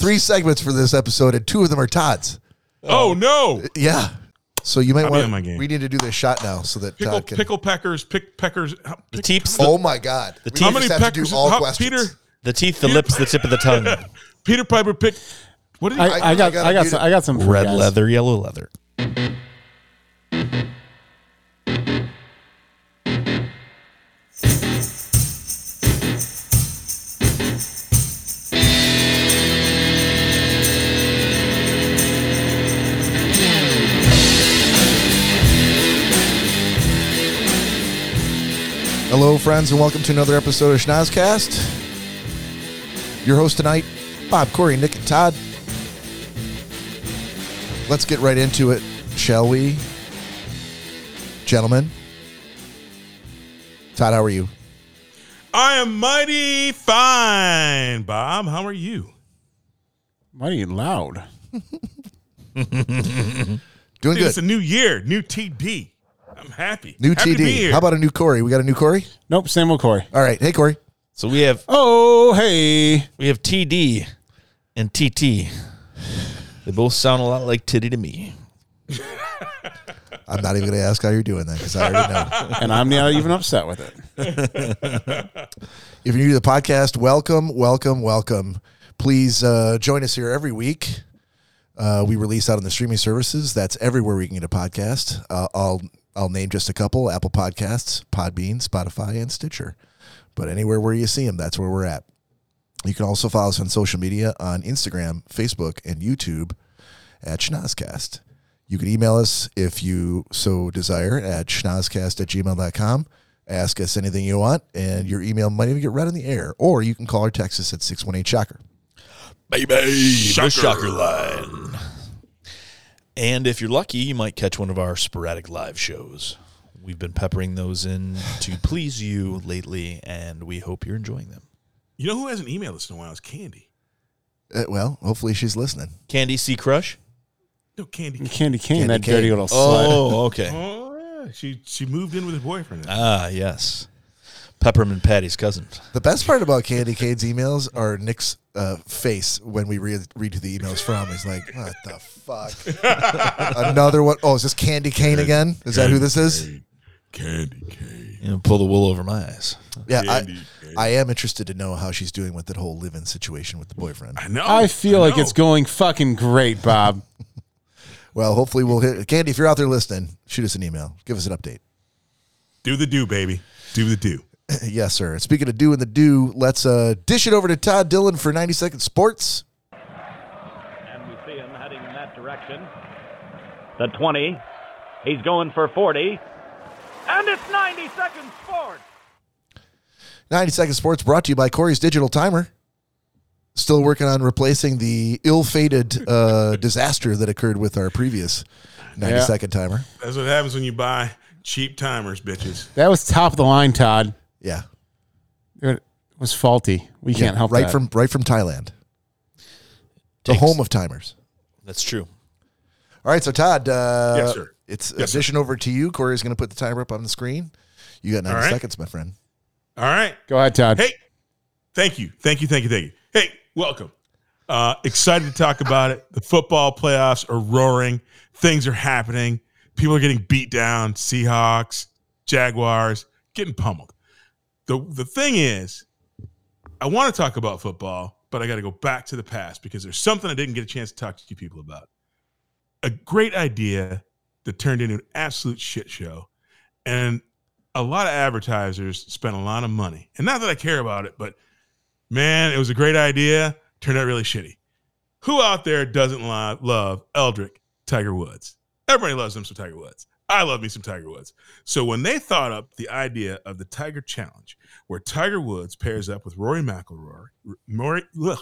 three segments for this episode, and two of them are Todd's. Oh, oh. no! Yeah. So you might I'll be want. on my game. We need to do this shot now so that Pickle, Todd can. pickle peckers, pick peckers. how- The pick- teeps, Oh the, my God! The teeth- How just many have to do peckers? all how- Peter, the teeth, the lips, the tip of the tongue. Peter Piper picked. What did he? I, I I, got gotta I got do some, it. I got some for you Red guys. leather, yellow leather. Hello, friends, and welcome to another episode of Schnozcast. Your host tonight, Bob, Corey, Nick, and Todd. Let's get right into it, shall we? Gentlemen. Todd, how are you? I am mighty fine, Bob. How are you? Mighty loud. Doing Dude, it's a new year, new TD. I'm happy. New happy to be TD. here. How about a new Corey? We got a new Corey? Nope, same old Corey. All right. Hey, Corey. So we have Oh, hey. we have TD and TT. They both sound a lot like titty to me. I'm not even going to ask how you're doing that because I already know. And I'm not even upset with it. If you're new to the podcast, welcome, welcome, welcome. Please uh, join us here every week. Uh, we release out on the streaming services. That's everywhere we can get a podcast. Uh, I'll I'll name just a couple: Apple Podcasts, Podbean, Spotify, and Stitcher. But anywhere where you see them, that's where we're at. You can also follow us on social media on Instagram, Facebook, and YouTube at Schnozcast. You can email us if you so desire at schnozcast at gmail.com. Ask us anything you want, and your email might even get read on the air. Or you can call or text us at 618 Shocker. Baby, Shocker. the shocker line. And if you're lucky, you might catch one of our sporadic live shows. We've been peppering those in to please you lately, and we hope you're enjoying them. You know who hasn't emailed us in a while? It's Candy. Uh, well, hopefully she's listening. Candy C Crush? No, Candy. Candy Cane, Candy that cane. dirty little slut. Oh, okay. Oh yeah, she she moved in with her boyfriend. Ah, yes. Peppermint Patty's cousin. The best part about Candy Cane's emails are Nick's uh, face when we read, read who the emails from. He's like, what the fuck? Another one? Oh, is this Candy Cane again? Is that who this is? Candy cane. You know, pull the wool over my eyes. Yeah, Candy I, cane. I am interested to know how she's doing with that whole live-in situation with the boyfriend. I know. I feel like know. it's going fucking great, Bob. Well, hopefully we'll hit Candy. If you're out there listening, shoot us an email. Give us an update. do the do, baby. Do the do. yes, sir. Speaking of doing the do, let's uh, dish it over to Todd Dillon for 90 Second Sports. And we see him heading in that direction. The 20. He's going for 40. And it's 90 seconds forward. 90 Second Sports brought to you by Corey's Digital Timer. Still working on replacing the ill-fated uh, disaster that occurred with our previous 90 Yeah. second timer. That's what happens when you buy cheap timers, bitches. That was top of the line, Todd. Yeah, It was faulty. We can't Yeah, help right that. from right from Thailand, the Takes- home of timers. That's true. All right, so Todd, uh, Yes, sir. It's Yes, sir. addition over to you. Corey's going to put the timer up on the screen. You got 90 All right. seconds, my friend. All right. Go ahead, Todd. Hey, thank you, thank you, thank you, thank you. Hey, welcome. Uh, excited to talk about it. The football playoffs are roaring. Things are happening. People are getting beat down. Seahawks, Jaguars, getting pummeled. The The thing is, I want to talk about football, but I got to go back to the past because there's something I didn't get a chance to talk to you people about. A great idea that turned into an absolute shit show, and a lot of advertisers spent a lot of money. And not that I care about it, but man, it was a great idea. Turned out really shitty. Who out there doesn't lo- love Eldrick Tiger Woods? Everybody loves him some Tiger Woods. I love me some Tiger Woods. So when they thought up the idea of the Tiger Challenge, where Tiger Woods pairs up with Rory McIlroy, Rory, ugh,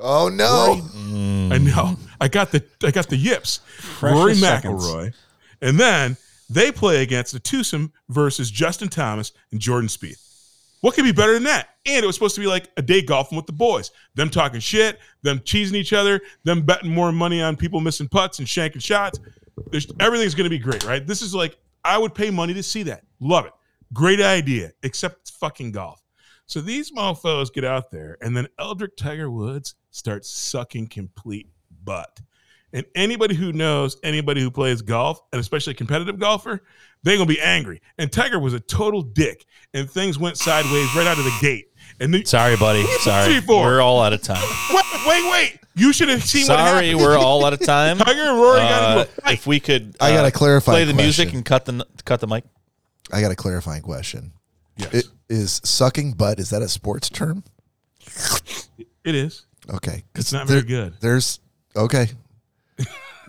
Oh no! Mm. I know. I got the I got the yips. Precious Rory seconds. McIlroy, and then they play against the twosome versus Justin Thomas and Jordan Spieth. What could be better than that? And it was supposed to be like a day golfing with the boys. Them talking shit, them cheesing each other, them betting more money on people missing putts and shanking shots. There's, everything's going to be great, right? This is like I would pay money to see that. Love it. Great idea, except it's fucking golf. So these mofos get out there, and then Eldrick Tiger Woods starts sucking complete butt. And anybody who knows anybody who plays golf, and especially a competitive golfer, they're gonna be angry. And Tiger was a total dick, and things went sideways right out of the gate. And the, Sorry, buddy. Sorry. Three, four. We're all out of time. wait, wait, wait! You should have seen Sorry, happened. we're all out of time. Tiger and Rory got Uh, into a fight. if we could, I got a clarify. Play the music and cut the cut the mic. I got a clarifying question. Yes, It is sucking butt. Is that a sports term? it is. Okay, 'cause It's not there- very good. There's okay.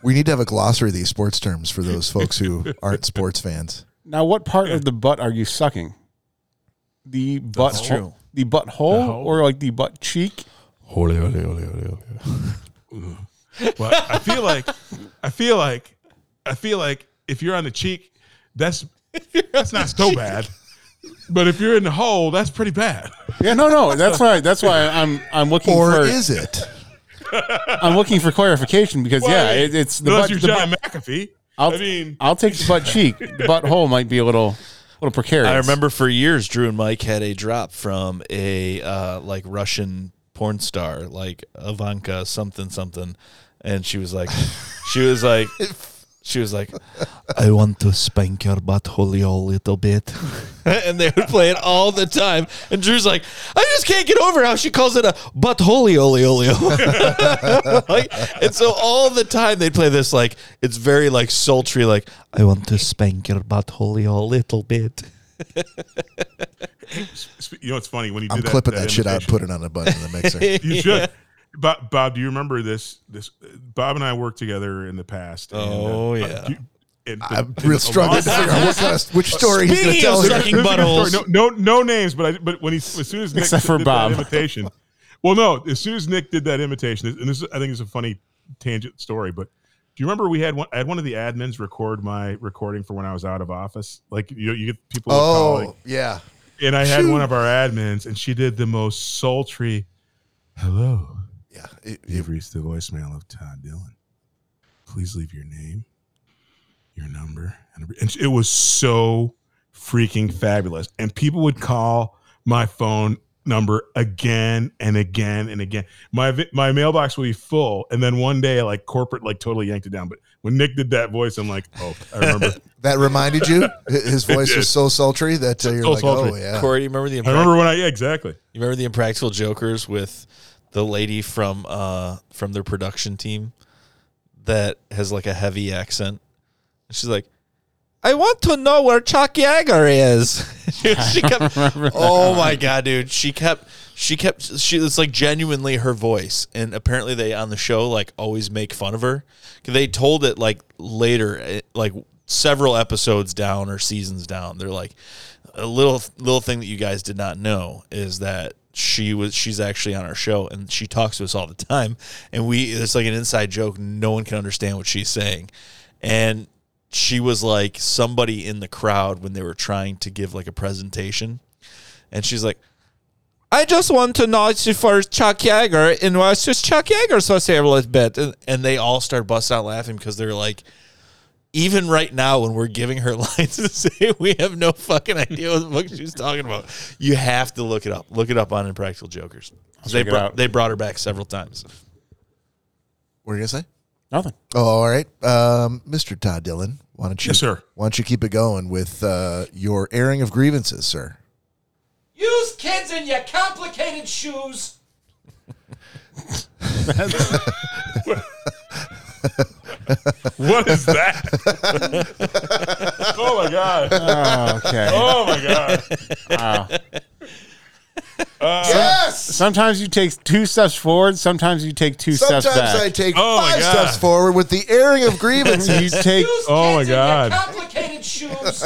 we need to have a glossary of these sports terms for those folks who aren't sports fans. Now, what part of the butt are you sucking? The butt That's true. The butt hole, hole? or like the butt cheek? Holy, holy, holy, holy, holy. Well, I feel like, I feel like, I feel like if you're on the cheek, that's that's not so bad. But if you're in the hole, that's pretty bad. Yeah, no, no. That's why. That's why I'm I'm looking Or for is it? I'm looking for clarification because Well, yeah, it, it's the unless butt. you're The John butt McAfee. I'll, I mean, I'll take the butt cheek. The butt hole might be a little little precarious. I remember for years, Drew and Mike had a drop from a uh, like Russian porn star, like Ivanka something something, and she was like, she was like, she was like, I want to spank your butthole a little bit, and they would play it all the time. And Drew's like, I just can't get over how she calls it a butthole oli oli. like, and so all the time they'd play this like it's very like sultry, like I want to spank your butthole a little bit. you know, it's funny when you do I'm that. clipping that, shit out, and putting it on a button in the mixer. You should. Bob, Bob, do you remember this? This Bob and I worked together in the past. and, Oh, uh, yeah. you- and- I'm real struggling to figure out what kind of, which story he's going to tell of here. sucking This is a good buttholes. No, no, no names, but I, but when he as soon as Nick Except for did Bob. that imitation, well, no, as soon as Nick did that imitation, and this is, I think it's a funny tangent story, but do you remember we had one? I had one of the admins record my recording for when I was out of office. Like you, know, you get people. would call, Oh, like, yeah. and I had Shoot. one of our admins, and she did the most sultry. Hello, Yeah. It- it- you've reached the voicemail of Todd Dillon. Please leave your name, your number, and, and it was so freaking fabulous. And people would call my phone number again and again and again. My my mailbox would be full, and then one day, like corporate, like totally yanked it down. But when Nick did that voice, I'm like, oh, I remember. that reminded you? His voice was so sultry that uh, you're So like, sultry. oh, yeah. Corey, you remember the I remember when I yeah, exactly. you remember the Impractical Jokers with the lady from uh from their production team that has like a heavy accent. And she's like, I want to know where Chuck Yeager is. she kept, oh my god, dude! She kept, she kept, she. It's like genuinely her voice, and apparently they on the show like always make fun of her. They told it like later, eh, like several episodes down or seasons down. They're like a little little thing that you guys did not know is that she was she's actually on our show and she talks to us all the time. And we it's like an inside joke. No one can understand what she's saying. And she was like somebody in the crowd when they were trying to give like a presentation. And she's like I just want to know for Chuck Yeager and was just Chuck Yeager so I say a little bit and, and they all start busting out laughing because they're like even right now when we're giving her lines to say we have no fucking idea what the fuck she's talking about you have to look it up look it up on impractical jokers they brought, they brought her back several times What are you going to say? Nothing. Oh, all right. Um, Mr. Todd Dillon, why don't you, Yes, sir. Why don't you keep it going with uh, your airing of grievances, sir? Use kids in your complicated shoes. What is that? oh my god! Oh, okay. Oh my god! Uh, yes. Sometimes you take two steps forward. Sometimes you take two Sometimes steps back. Sometimes I take Oh my five God. steps forward with the airing of grievances. you take Use Oh my God. complicated shoes.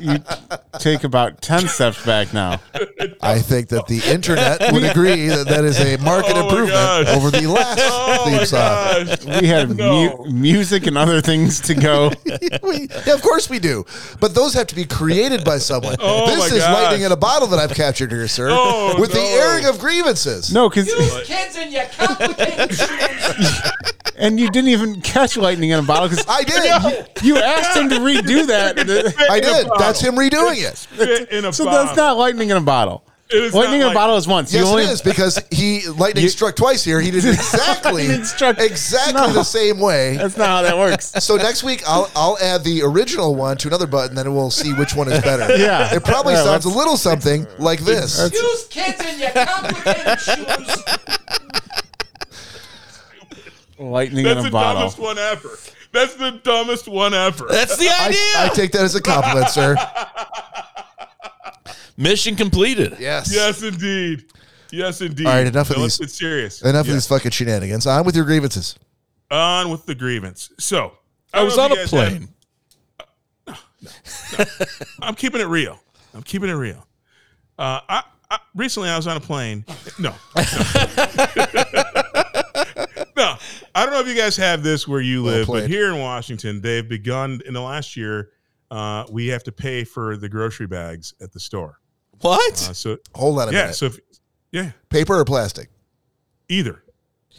you take about ten steps back now. I think that the internet would agree that that is a market Oh my improvement gosh. over the last Oh theme my song. We had No. mu- music and other things to go. we, yeah, of course we do, but those have to be created by someone. Oh this my is gosh. lightning in a bottle that I've captured here, sir, Oh, Oh, with the airing of grievances. No, because Use kids in your complicated shoes. and you didn't even catch lightning in a bottle because I did. you asked him to redo that. I did. That's him redoing it. In a So bottle. that's not lightning in a bottle. It is Lightning in a like- bottle is once. Yes, you only, it is because he lightning You- struck twice here. He did exactly Lightning struck- exactly No. the same way. That's not how that works. So next week I'll I'll add the original one to another button, then we'll see which one is better. Yeah. it probably Yeah, sounds a little something like this. Use kids in your complicated shoes. Lightning That's in the a bottle. That's the dumbest one ever. That's the dumbest one ever. That's the idea. I, I take that as a compliment, sir. Mission completed. Yes. yes, indeed. Yes, indeed. All right, enough of Now let's these- get serious. Enough Yeah. of these fucking shenanigans. On with your grievances. On with the grievance. So I don't was on if a you guys have- plane. I'm keeping it real. I'm keeping it real. Uh, I, I recently I was on a plane. No, no, no. I don't know if you guys have this where you Well live, but here in Washington, they've begun in the last year. Uh, we have to pay for the grocery bags at the store. What? Uh, so Hold on a yeah, minute. so if, yeah, Paper or plastic? either.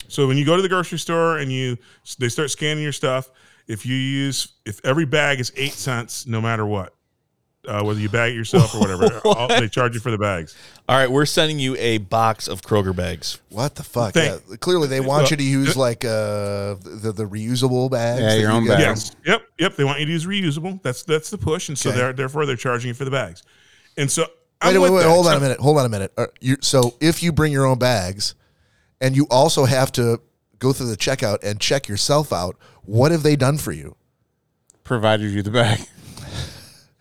So when you go to the grocery store and you they start scanning your stuff, if you use if every bag is eight cents, no matter what, uh, whether you bag it yourself or whatever, all, they charge you for the bags. All right, we're sending you a box of Kroger bags. What the fuck? Thank- yeah, clearly they want Well, you to use like uh, the the reusable bags. Yeah, your own get. bag. Yes. Yep. Yep. They want you to use reusable. That's that's the push, and so Okay. they're therefore they're charging you for the bags. And so Wait, I'm wait, with wait. that. Hold on a minute. Hold on a minute. Uh, you, so if you bring your own bags, and you also have to go through the checkout and check yourself out, what have they done for you? Provided you the bag.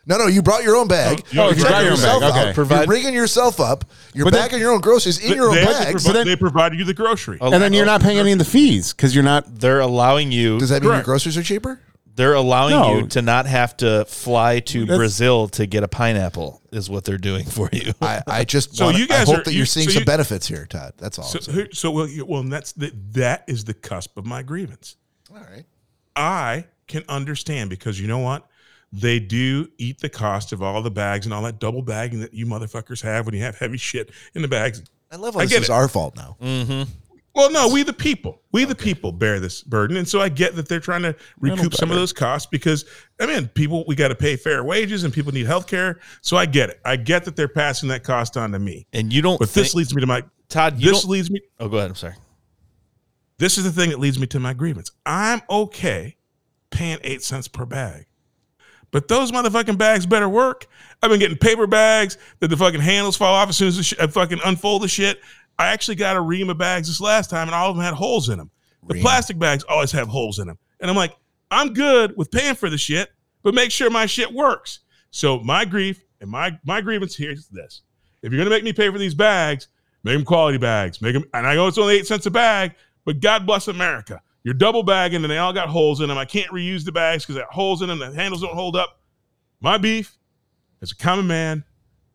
No, no, you brought your own bag. Oh, you You're brought checking your own yourself bag, out. okay. Provide- You're bringing yourself up. You're But then- bagging your own groceries in your own they, have bags. provi- then- they provide you the grocery. And then you're not paying any of the fees because you're not. They're allowing you. Does that mean your groceries are cheaper? They're allowing No. you to not have to fly to That's- Brazil to get a pineapple. Is what they're doing for you. I, I just So wanna- you guys I hope are- that you- you're seeing so some you- benefits here, Todd. That's all. So, I'm saying. here- so well, you- well, and that's the, that is the cusp of my grievance. all right. I can understand because you know what? They do eat the cost of all the bags and all that double bagging that you motherfuckers have when you have heavy shit in the bags. I love how I this get is it. our fault now. Mm-hmm. Well, no, we the people, we the people bear this burden, and so I get that they're trying to recoup some of those costs because I mean, people we got to pay fair wages and people need health care. So I get it. I get that they're passing that cost on to me. And you don't. But think, this leads me to my Todd. You this leads me Oh, go ahead. I'm sorry. This is the thing that leads me to my grievance. I'm okay paying eight cents per bag, but those motherfucking bags better work. I've been getting paper bags that the fucking handles fall off as soon as the sh- I fucking unfold the shit. I actually got a ream of bags this last time, and all of them had holes in them. The Ream. plastic bags always have holes in them, and I'm like, I'm good with paying for the shit, but make sure my shit works. So my grief and my my grievance here is this: if you're gonna make me pay for these bags, make them quality bags. Make them, and I know it's only eight cents a bag, but God bless America. You're double bagging, and they all got holes in them. I can't reuse the bags because they got holes in them. The handles don't hold up. My beef, as a common man,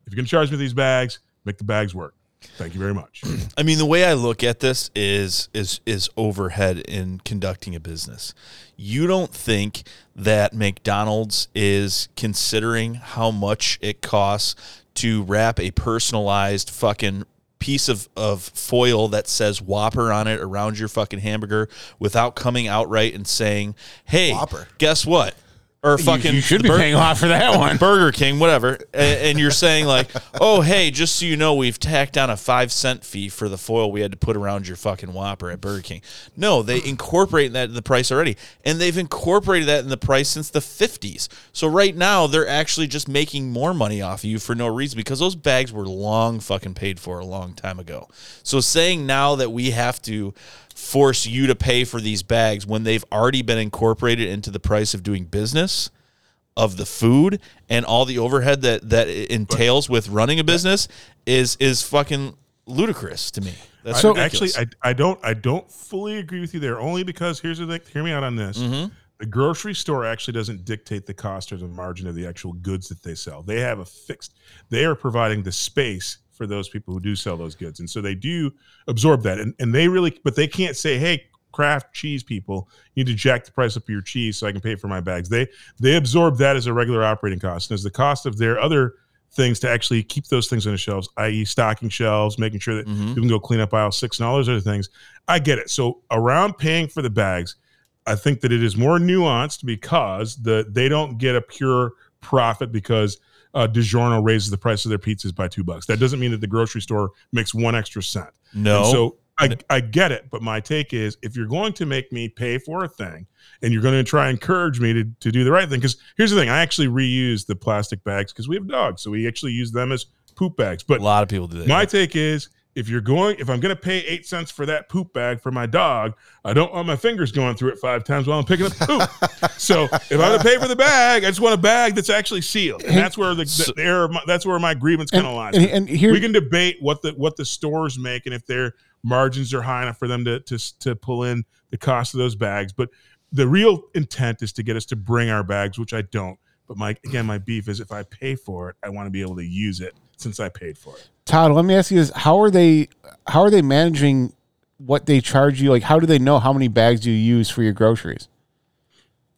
if you're gonna charge me these bags, make the bags work. Thank you very much. I mean, the way I look at this is is is overhead in conducting a business. You don't think that McDonald's is considering how much it costs to wrap a personalized fucking piece of, of foil that says Whopper on it around your fucking hamburger without coming outright and saying, "Hey, Whopper. guess what?" Or fucking you, you should be Bur- paying a lot for that one. Burger King, whatever, and, and you're saying like, oh hey, just so you know, we've tacked on a five cent fee for the foil we had to put around your fucking Whopper at Burger King. No, they incorporate that in the price already, and they've incorporated that in the price since the '50s. So right now, they're actually just making more money off of you for no reason because those bags were long fucking paid for a long time ago. So saying now that we have to force you to pay for these bags when they've already been incorporated into the price of doing business of the food and all the overhead that that it entails with running a business is is fucking ludicrous to me. That's So ridiculous. actually, I, I don't I don't fully agree with you there. Only because here's the thing. Hear me out on this. Mm-hmm. The grocery store actually doesn't dictate the cost or the margin of the actual goods that they sell. They have a fixed. They are providing the space for those people who do sell those goods, and so they do absorb that. And and they really, but they can't say, hey. Kraft cheese people, you need to jack the price up of your cheese so I can pay for my bags. They they absorb that as a regular operating cost, and as the cost of their other things to actually keep those things on the shelves, i.e., stocking shelves, making sure that Mhm. you can go clean up aisle six and all those other things. I get it. So around paying for the bags, I think that it is more nuanced because the they don't get a pure profit because uh, DiGiorno raises the price of their pizzas by two bucks. That doesn't mean that the grocery store makes one extra cent. No. And so I, I get it, but my take is if you're going to make me pay for a thing and you're going to try and encourage me to, to do the right thing, because here's the thing I actually reuse the plastic bags because we have dogs. So we actually use them as poop bags. But a lot of people do that. my take is if you're going, if I'm going to pay eight cents for that poop bag for my dog, I don't want my fingers going through it five times while I'm picking up poop. so if I'm going to pay for the bag, I just want a bag that's actually sealed, and that's where the, the, the error, that's where my grievance kind of lies. and, and here, we can debate what the what the stores make and if their margins are high enough for them to to to pull in the cost of those bags, but the real intent is to get us to bring our bags, which I don't. But my again, my beef is if I pay for it, I want to be able to use it since I paid for it. Todd, let me ask you this: How are they? How are they managing what they charge you? Like, how do they know how many bags you use for your groceries?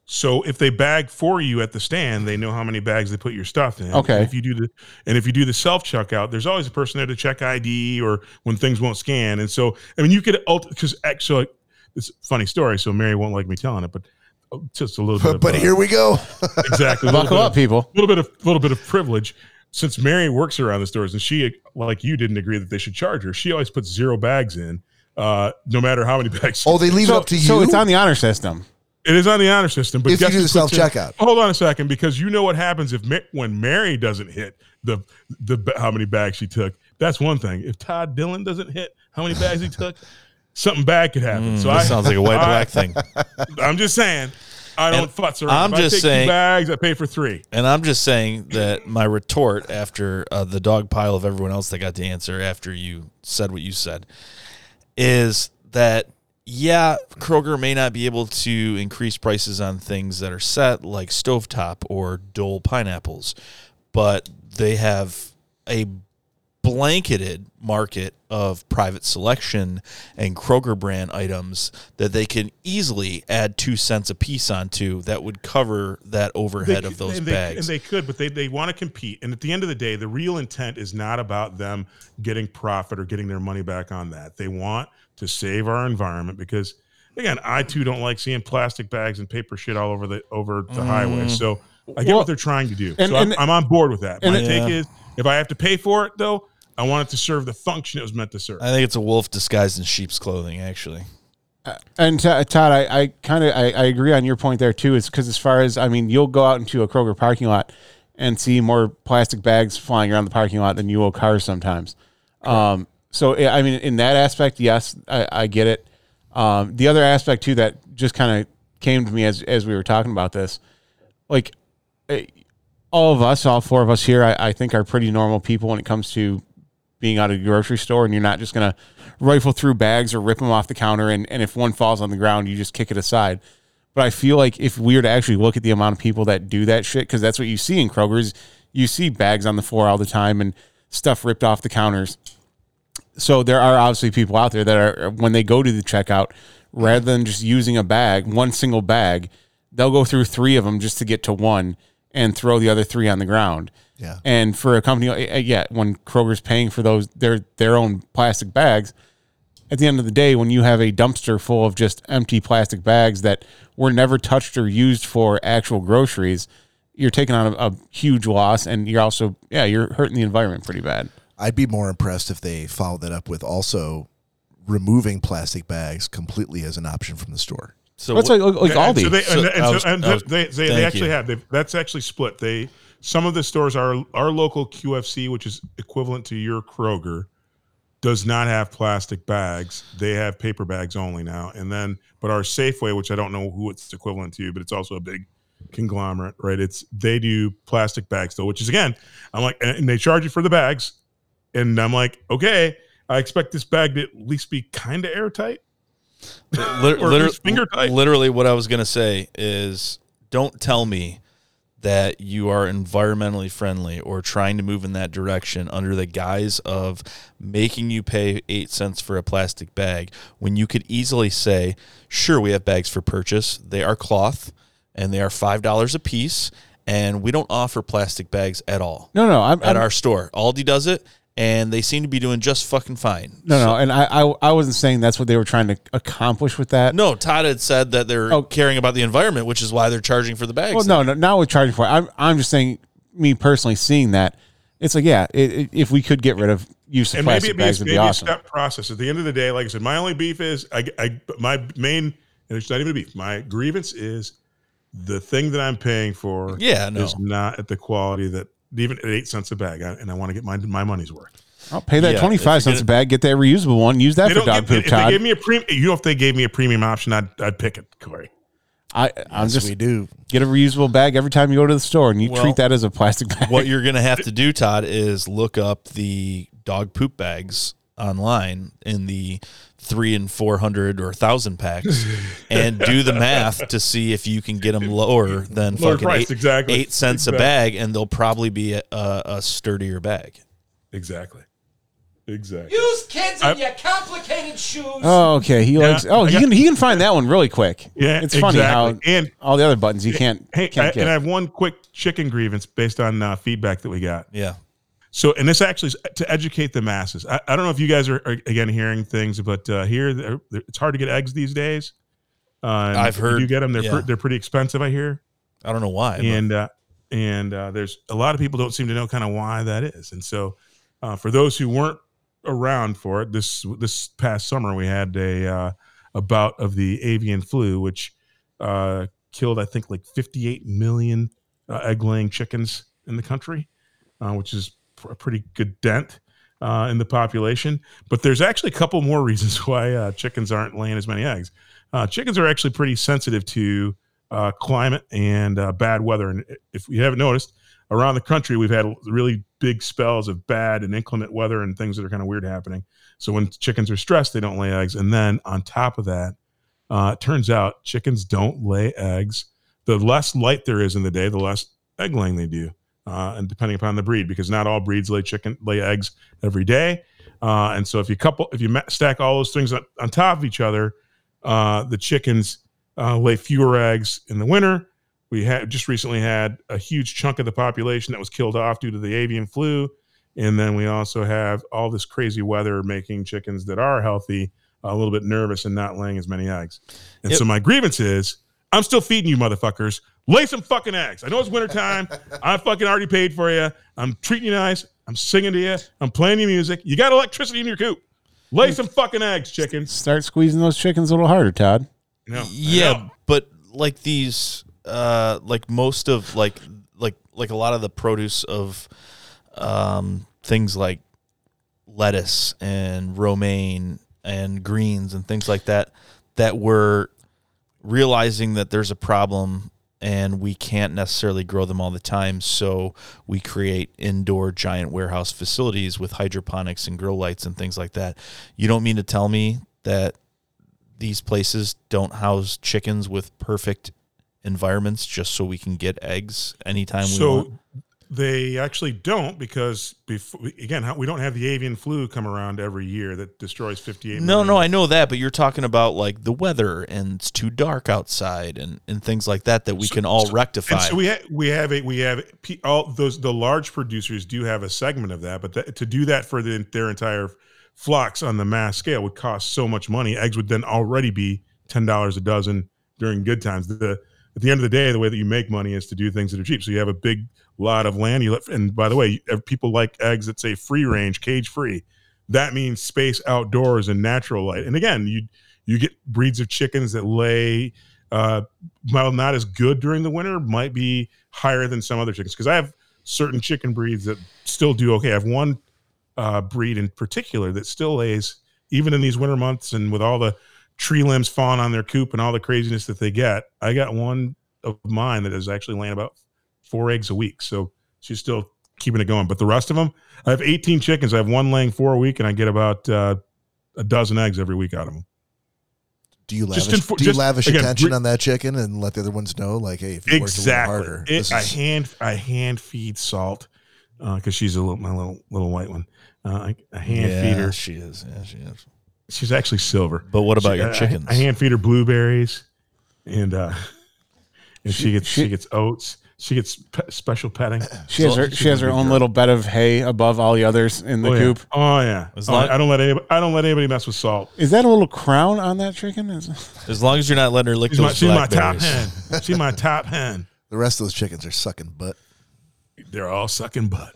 So if they bag for you at the stand, they know how many bags they put your stuff in. Okay. And if you do the and if you do the self checkout, there's always a person there to check ID or when things won't scan. And so I mean, you could because actually it's a funny story. So Mary won't like me telling it, but uh, just a little bit. Of, But uh, here we go. exactly a little Buckle up, of- people. A little bit of a little bit of privilege since Mary works around the stores and she like you didn't agree that they should charge her. She always puts zero bags in, uh, no matter how many bags. Oh, they leave it up to you. so it's on the honor system. It is on the honor system, but If you guess do the self-checkout. Hold on a second, because you know what happens if when Mary doesn't hit the the how many bags she took. That's one thing. If Todd Dillon doesn't hit how many bags he took, something bad could happen. so Mm, that I sounds like a white I- black thing. I'm just saying. I don't And futz around. I'm if just saying- bags. I pay for three. And I'm just saying that my retort after uh, the dog pile of everyone else that got the answer after you said what you said is that yeah, Kroger may not be able to increase prices on things that are set like stovetop or Dole pineapples, but they have a blanketed market of private selection and Kroger brand items that they can easily add two cents a piece onto that would cover that overhead They- of those and they, bags. And they could, but they, they want to compete. And at the end of the day, the real intent is not about them getting profit or getting their money back on that. They want to save our environment because again, I too don't like seeing plastic bags and paper shit all over the over the highway. Mm. So I get Well, what they're trying to do. and- so I'm, I'm on board with that. My take is if I have to pay for it though, I want it to serve the function it was meant to serve. I think it's a wolf disguised in sheep's clothing, actually. And T- Todd, I, I kind of I, I agree on your point there too. Is because as far as I mean, you'll go out into a Kroger parking lot and see more plastic bags flying around the parking lot than you will cars sometimes. Um, so I mean, in that aspect, yes, I, I get it. Um, the other aspect too that just kind of came to me as as we were talking about this, like eh, all of us, all four of us here, I, I think are pretty normal people when it comes to being out of the grocery store and you're not just going to rifle through bags or rip them off the counter and, and if one falls on the ground you just kick it aside. But i feel like if we were to actually look at the amount of people that do that shit because that's what you see in kroger's you see bags on the floor all the time and stuff ripped off the counters. So there are obviously people out there that are uh, when they go to the checkout rather than just using a bag one single bag they'll go through three of them just to get to one and throw the other three on the ground Yeah. and for a company, uh, yeah, when Kroger's paying for those their their own plastic bags, at the end of the day, when you have a dumpster full of just empty plastic bags that were never touched or used for actual groceries, you're taking on a, a huge loss, and you're also yeah, you're hurting the environment pretty bad. I'd be more impressed if they followed that up with also removing plastic bags completely as an option from the store. So That's what- like, like And Aldi. So they, So and, and so- was- and was- they, they, they actually you. have. They've, that's actually split. They some of the stores are our local QFC, which is equivalent to your Kroger, does not have plastic bags. They have paper bags only now. And then, but our Safeway, which I don't know who it's equivalent to, but it's also a big conglomerate, right? It's they do plastic bags though, which is again, I'm like, and they charge you for the bags, and I'm like, okay, I expect this bag to at least be kind of airtight. Lit- Or liter- least finger tight. literally what I was going to say is don't tell me that you are environmentally friendly or trying to move in that direction under the guise of making you pay 8 cents for a plastic bag when you could easily say sure we have bags for purchase. They are cloth and they are $5 a piece and we don't offer plastic bags at all no, no, I'm, at I'm our store. Aldi does it and they seem to be doing just fucking fine no, no, and I, I I wasn't saying that's what they were trying to accomplish with that. No, Todd had said that they're Oh. caring about the environment, which is why they're charging for the bags. Well, no, no, not with charging for it. I'm, I'm just saying me personally seeing that, it's like yeah, it, it, if we could get rid of use of and maybe plastic it be, bags, would maybe be a awesome. step process. At the end of the day, like I said, my only beef is I, I my main and it's not even a beef. My grievance is the thing that I'm paying for Yeah, no. is not at the quality that even at eight cents a bag, I, and I want to get my my money's worth. I'll pay that Yeah, twenty if five you're cents a bag. Get that reusable one. Use that for dog give, poop, if they gave me a premium, you know, if they gave me a premium option, I'd I'd pick it, Corey. I, I'm Yes, just we do. get a reusable bag every time you go to the store, and you Well, treat that as a plastic bag. what you're going to have to do, Todd, is look up the dog poop bags online in the three and four hundred or thousand packs, and do the math to see if you can get them lower than Lower fucking priced, eight, exactly. eight cents a bag, and they'll probably be a, a, a sturdier bag. Exactly, exactly. Use kids in I- your complicated shoes. Oh, okay. He Yeah, likes. Oh, I he can. He can find that one really quick. Yeah, it's funny how and all the other buttons you can't. hey, I, can't and I have one quick chicken grievance based on uh, feedback that we got. Yeah. So, and this actually is to educate the masses. I, I don't know if you guys are, are again hearing things, but uh, here they're- they're- it's hard to get eggs these days. Uh, I've if you get them. They're yeah. they're pretty expensive. I hear, I don't know why. and uh, and uh, there's a lot of people don't seem to know kind of why that is. And so, uh, for those who weren't around for it, this this past summer we had a uh, a bout of the avian flu, which uh, killed I think like 58 million uh, egg laying chickens in the country, uh, which is a pretty good dent uh, in the population. But there's actually a couple more reasons why uh, chickens aren't laying as many eggs. Uh, chickens are actually pretty sensitive to uh, climate and uh, bad weather. And if you haven't noticed, around the country, we've had really big spells of bad and inclement weather and things that are kind of weird happening. So when chickens are stressed, they don't lay eggs. And then on top of that, uh, it turns out chickens don't lay eggs. The less light there is in the day, the less egg laying they do, uh, and depending upon the breed, because not all breeds lay chicken lay eggs every day. Uh, and so if you couple, if you stack all those things on, on top of each other, uh, the chickens uh, lay fewer eggs in the winter. We had just recently had a huge chunk of the population that was killed off due to the avian flu, and then we also have all this crazy weather making chickens that are healthy a little bit nervous and not laying as many eggs. And so my grievance is, I'm still feeding you motherfuckers. Lay some fucking eggs. I know it's wintertime. I fucking already paid for you. I'm treating you nice. I'm singing to you. I'm playing your music. You got electricity in your coop. Lay some fucking eggs, chickens. Start squeezing those chickens a little harder, Todd. No, yeah but like these uh like most of like like like a lot of the produce of um things like lettuce and romaine and greens and things like that that we're realizing that there's a problem and we can't necessarily grow them all the time so we create indoor giant warehouse facilities with hydroponics and grow lights and things like that you don't mean to tell me that these places don't house chickens with perfect environments just so we can get eggs anytime we want. They actually don't because before again we don't have the avian flu come around every year that destroys 58 No, million. no, I know that, but you're talking about like the weather and it's too dark outside and, and things like that that we can all rectify. And so we ha- we have a we have all those the large producers do have a segment of that, but that, to do that for the, their entire flocks on the mass scale would cost so much money. Eggs would then already be ten dollars a dozen during good times. The at the end of the day, the way that you make money is to do things that are cheap. So you have a big lot of land. You let, and by the way, people like eggs that say free range, cage free. That means space outdoors and natural light. And again, you you get breeds of chickens that lay uh, not as good during the winter, might be higher than some other chickens. Because I have certain chicken breeds that still do okay. I have one uh, breed in particular that still lays even in these winter months and with all the tree limbs falling on their coop and all the craziness that they get. I got one of mine that is actually laying about four eggs a week, so she's still keeping it going. But the rest of them, I have 18 chickens. I have one laying four a week, and I get about uh, a dozen eggs every week out of them. Do you lavish, in- do you just- lavish again, attention re- on that chicken and let the other ones know, like, hey, if you worked a little exactly. harder, It, this I hand I hand feed salt because she's a little my little little white one. Uh, I, I hand yeah, feed her. she is. Yeah, she is. She's actually silver. But what about She- your chickens? I, hand feed her blueberries, and uh, and she, gets she, she- gets oats. She gets pe- special petting. She has So- her she has her own girl. little bed of hay above all the others in the oh, coop. Oh yeah. As Oh, long- I don't let anybody. I don't let anybody mess with salt. Is that a little crown on that chicken? Is As long as you're not letting her lick She's my, she's my top hen. She's my top hen. the rest of those chickens are sucking butt. they're all sucking butt.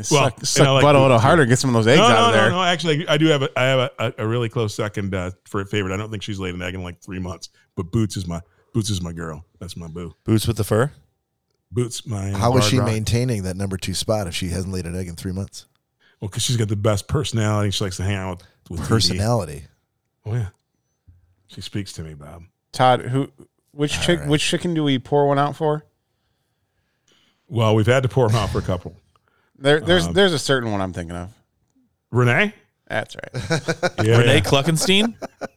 Suck, Well, and suck like butt a little boots, harder. Get some of those eggs No, out no, of there. no, no. Actually, I do have a I have a, a, a really close second uh, for favorite. I don't think she's laid an egg in like three months, but Boots is my Boots is my girl. That's my boo. Boots with the fur. Boots, my How is she rock. maintaining that number two spot if she hasn't laid an egg in three months? Well, because she's got the best personality. She likes to hang out with, with TD. Personality. Oh yeah, she speaks to me, Bob. Todd, who which chick right. which chicken do we pour one out for? Well, we've had to pour them out for a couple. There there's Um, there's a certain one I'm thinking of. Renee, That's right. yeah, Renee Cluckenstein.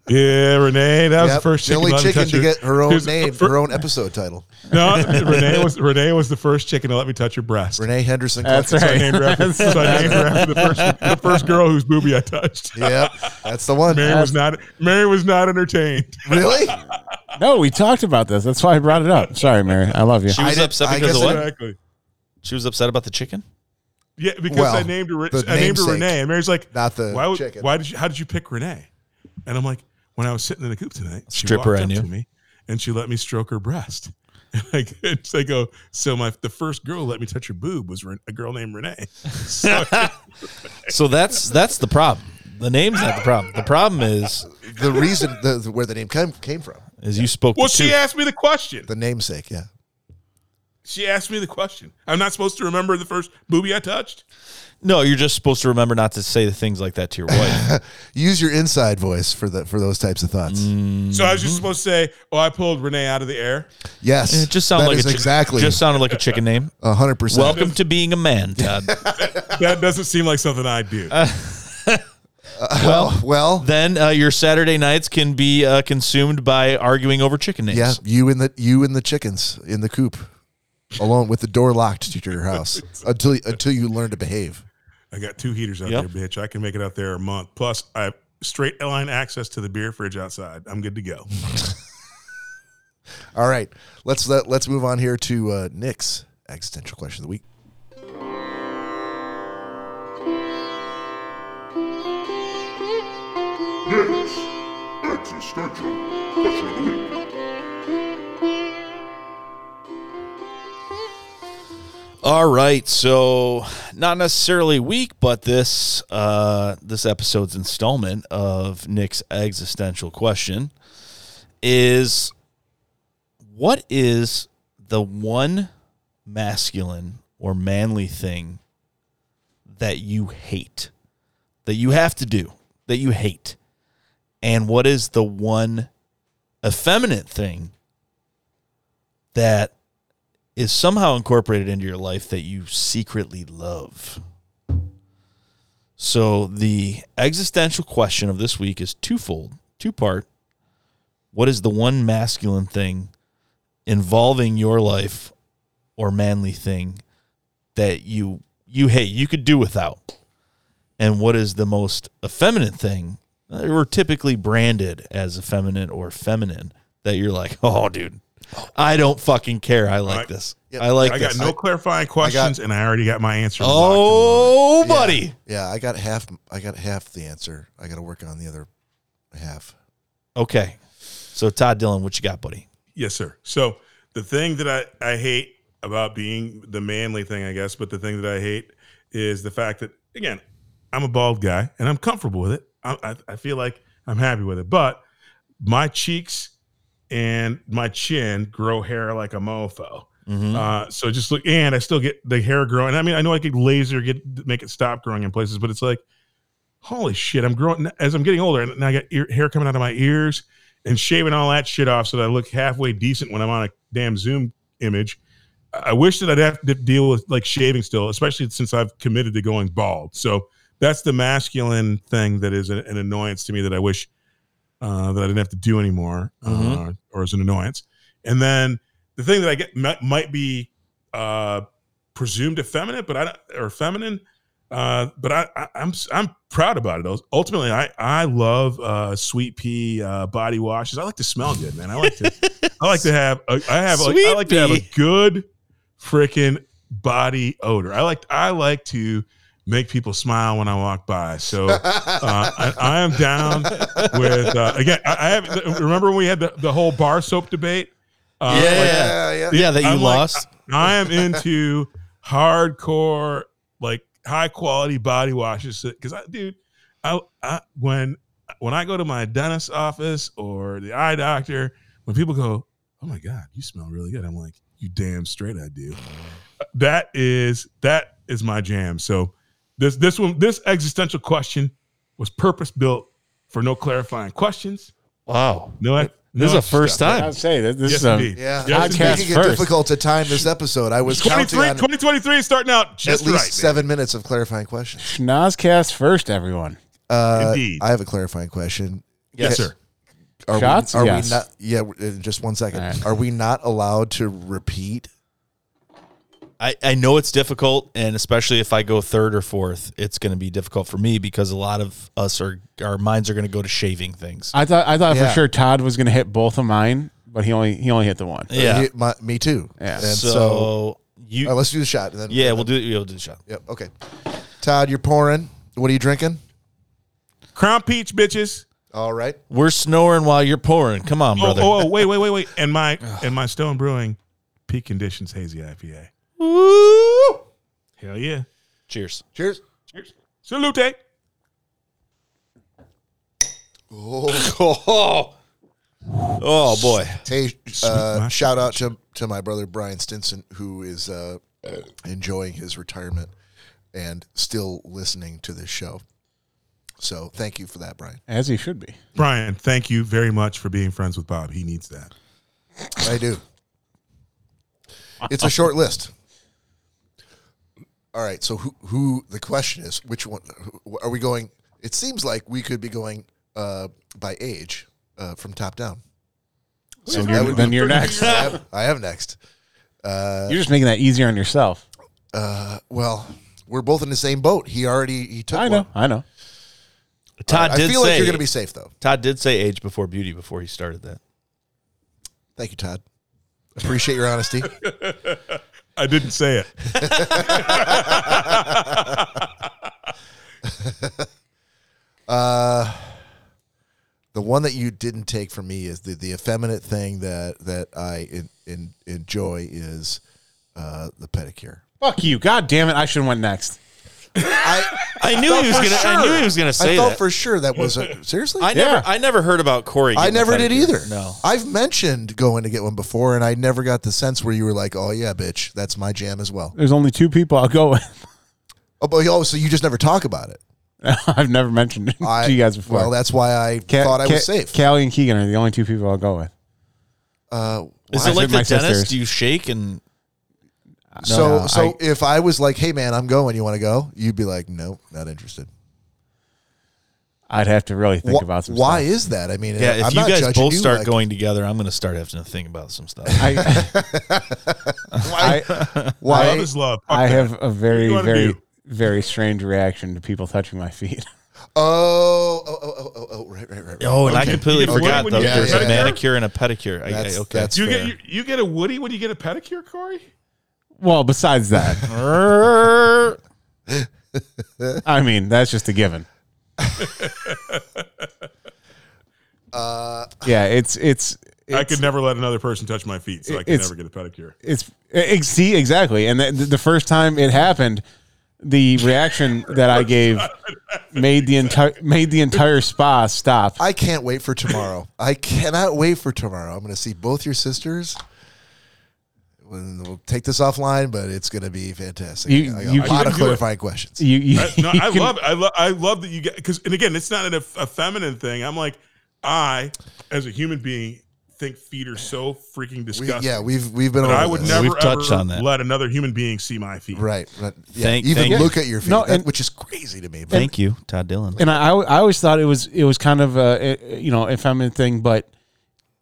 yeah, Renee. That was Yep. the first the only chicken, chicken to touch get her own Here's- name, fir- her own episode title. No, Renee was Renee was the first chicken to let me touch her breast. Renee Henderson. That's Cluckins. So I right. named her after, so I named her after the first the first girl whose boobie I touched. Yeah, that's the one. Mary was not Mary was not entertained. Really? No, we talked about this. That's why I brought it up. Sorry, Mary. I love you. She was did- upset I because of what? Exactly. She was upset about the chicken. Yeah, because Well, I named her. the I named her Renee, and Mary's like, not the why, would- chicken. Why did you? How did you pick Renee? And I'm like, when I was sitting in the coop tonight, she Stripper I knew. me, and she let me stroke her breast. And I, and I go, oh, so my the first girl let me touch her boob was a girl named Renee. So, So that's that's the problem. The name's not the problem. The problem is The reason the, the- where the name came, came from, is you spoke. well, she two. asked me the question. the namesake. Yeah. She asked me the question. I'm not supposed to remember the first booby I touched. No, you're just supposed to remember not to say the things like that to your wife. Use your inside voice for the for those types of thoughts. So I was Mm-hmm. just supposed to say, "Oh, I pulled Renee out of the air." Yes, it just sounded like a chi- exactly Just sounded like a chicken name. hundred percent. Welcome to being a man, Todd. That doesn't seem like something I'd do. Well, well, then uh, your Saturday nights can be uh, consumed by arguing over chicken names. yeah. You and the you and the chickens in the coop, alone with the door locked to your house until until you learn to behave. I got two heaters out Yep. there, bitch. I can make it out there a month. Plus, I have straight line access to the beer fridge outside. I'm good to go. All right, let's let, let's move on here to uh, Nick's existential question of the week. Nick's existential question of the week. All right, so not necessarily week, but this uh, this episode's installment of Nick's existential question is: What is the one masculine or manly thing that you hate, that you have to do, that you hate, and what is the one effeminate thing that is somehow incorporated into your life that you secretly love. So the existential question of this week is twofold, two part. What is the one masculine thing involving your life or manly thing that you you hate, you could do without? And what is the most effeminate thing uh, or typically branded as effeminate or feminine that you're like, "Oh dude, I don't fucking care. I like Right. this. Yep. I like I got this. no clarifying questions, and I already got my answer. locked oh, Yeah. buddy. Yeah, I got half. I got half the answer. I got to work on the other half. Okay. So Todd Dillon, what you got, buddy? Yes, sir. So the thing that I, I hate about being the manly thing, I guess, but the thing that I hate is the fact that again, I'm a bald guy and I'm comfortable with it. I, I, I feel like I'm happy with it, but my cheeks and my chin grow hair like a mofo. Mm-hmm. Uh, so just look, and I still get the hair growing. I mean, I know I could laser get make it stop growing in places, but it's like, holy shit, I'm growing as I'm getting older, and I got ear, hair coming out of my ears and shaving all that shit off so that I look halfway decent when I'm on a damn Zoom image. I wish that I'd have to deal with like shaving still, especially since I've committed to going bald. So that's the masculine thing that is an, an annoyance to me that I wish uh, that I didn't have to do anymore, uh, Mhm. or as an annoyance. And then the thing that I get might, might be uh, presumed effeminate, but I or feminine, uh, but I, I I'm I'm proud about it. Ultimately, I I love uh, sweet pea uh, body washes. I like to smell good, man. I like to I like to have a, I have like, I like to have a good freaking body odor. I like I like to make people smile when I walk by. So uh, I, I am down with uh, again. I, I have remember when we had the, the whole bar soap debate. Uh, Yeah. like, Yeah, yeah. Yeah, that you I'm like- lost. I am into hardcore, like high quality body washes. Because I, dude, I, I when when I go to my dentist office or the eye doctor, when people go, "Oh my god, you smell really good," I'm like, "You damn straight I do." That is that is my jam. So this this one this existential question was purpose built for no clarifying questions. Wow. No, This no is a first stuff. time. I'd say that this Yes, is a indeed. Yeah, Yes, it's Podcast making it first. difficult to time this episode. I was counting 23, on 2023 starting out at least right. man. seven minutes of clarifying questions. Schnozcast first, everyone. Uh, Indeed. I have a clarifying question. Yes, Ca- sir. Are Shots? We, are Yes. we not? Yeah, just one second. All right. Are we not allowed to repeat? I, I know it's difficult, and especially if I go third or fourth, it's going to be difficult for me because a lot of us are our minds are going to go to shaving things. I thought I thought Yeah. for sure Todd was going to hit both of mine, but he only he only hit the one. yeah. Me, my- me too. Yeah. And so, so, you, all right, let's do the shot. And then yeah, we'll do we'll do the shot. Yep. Okay. Todd, you're pouring. What are you drinking? Crown Peach, bitches. All right. We're snoring while you're pouring. Come on, Oh, brother. oh, oh, wait, wait, wait, wait. And my and my Stone Brewing Peak Conditions Hazy IPA. Hell yeah. Cheers. Cheers. Cheers. Salute. Oh, oh boy. Hey, uh, shout out to to my brother Brian Stinson, who is uh, enjoying his retirement and still listening to this show. So thank you for that, Brian. As he should be. Brian, thank you very much for being friends with Bob. He needs that. I do. It's a short list. All right. So who who the question is which one who, are we going? It seems like we could be going uh, by age uh, from top down. So Then you're, then you're next. I have, I have next. You're just making that easier on yourself. Uh, well, we're both in the same boat. He already he took I know. one. I know. Todd I did feel say like you're going to be safe though. Todd did say age before beauty before he started that. Thank you, Todd. Appreciate your honesty. I didn't say it. Uh, the one that you didn't take from me is the, the effeminate thing that that I in, in, enjoy is uh, the pedicure. Fuck you. God damn it. I should have went next. I I knew thought he was gonna. I knew he was gonna I say thought that. for sure that was a, seriously. I I, never. Yeah. I never heard about Corey. getting a never did pedicure. either. No. I've mentioned going to get one before, and I never got the sense where you were like, "Oh yeah, bitch, that's my jam as well." There's only two people I'll go with. Oh, but oh, so you just never talk about it. I've never mentioned it I, to you guys before. Well, that's why I Ca- thought I Ca- was safe. Callie and Keegan are the only two people I'll go with. Uh, Is I it like said the my dentist? sisters. Do you shake and so, no, so I- if I was like, "Hey, man, I'm going. You want to go?" You'd be like, "Nope, not interested." I'd have to really think Wh- about some why stuff. is that? I mean, yeah? I'm If you not guys both you, start like- going together, I'm gonna start having to think about some stuff. I, why? Love why is love. Fuck I have a very, very, do? very strange reaction to people touching my feet. oh, oh, oh, oh, oh, oh, right, right, right. right. Oh, and I completely You forgot woody though. when There's a a pedicure? manicure and a pedicure. I, I, okay. that's- you fair. get you, you get a Woody when you get a pedicure, Corey. Well, besides that, I mean, that's just a given. Uh, Yeah, it's it's. I could never let another person touch my feet, so I could never get a pedicure. it's ex- see exactly and the, the first time it happened the reaction that i gave made the entire made the entire spa stop I can't wait for tomorrow. I cannot wait for tomorrow. I'm going to see both your sisters. We'll we'll take this offline, but it's going to be fantastic. You- I got you a lot can of do it. clarifying questions. you, you, I, no, you I can- love. I love. I love that you get because, and again, it's not an, a feminine thing. I'm like, I, as a human being, think feet are so freaking We, disgusting. yeah, we've we've been but over I would this. never We've touched ever on that. let another human being see my feet. Right. right. Yeah, Thank- even thank- look at your feet, No, that- and- which is crazy to me. But Thank you, Todd Dillon. and I, I always thought it was it was kind of a, a you know a feminine thing but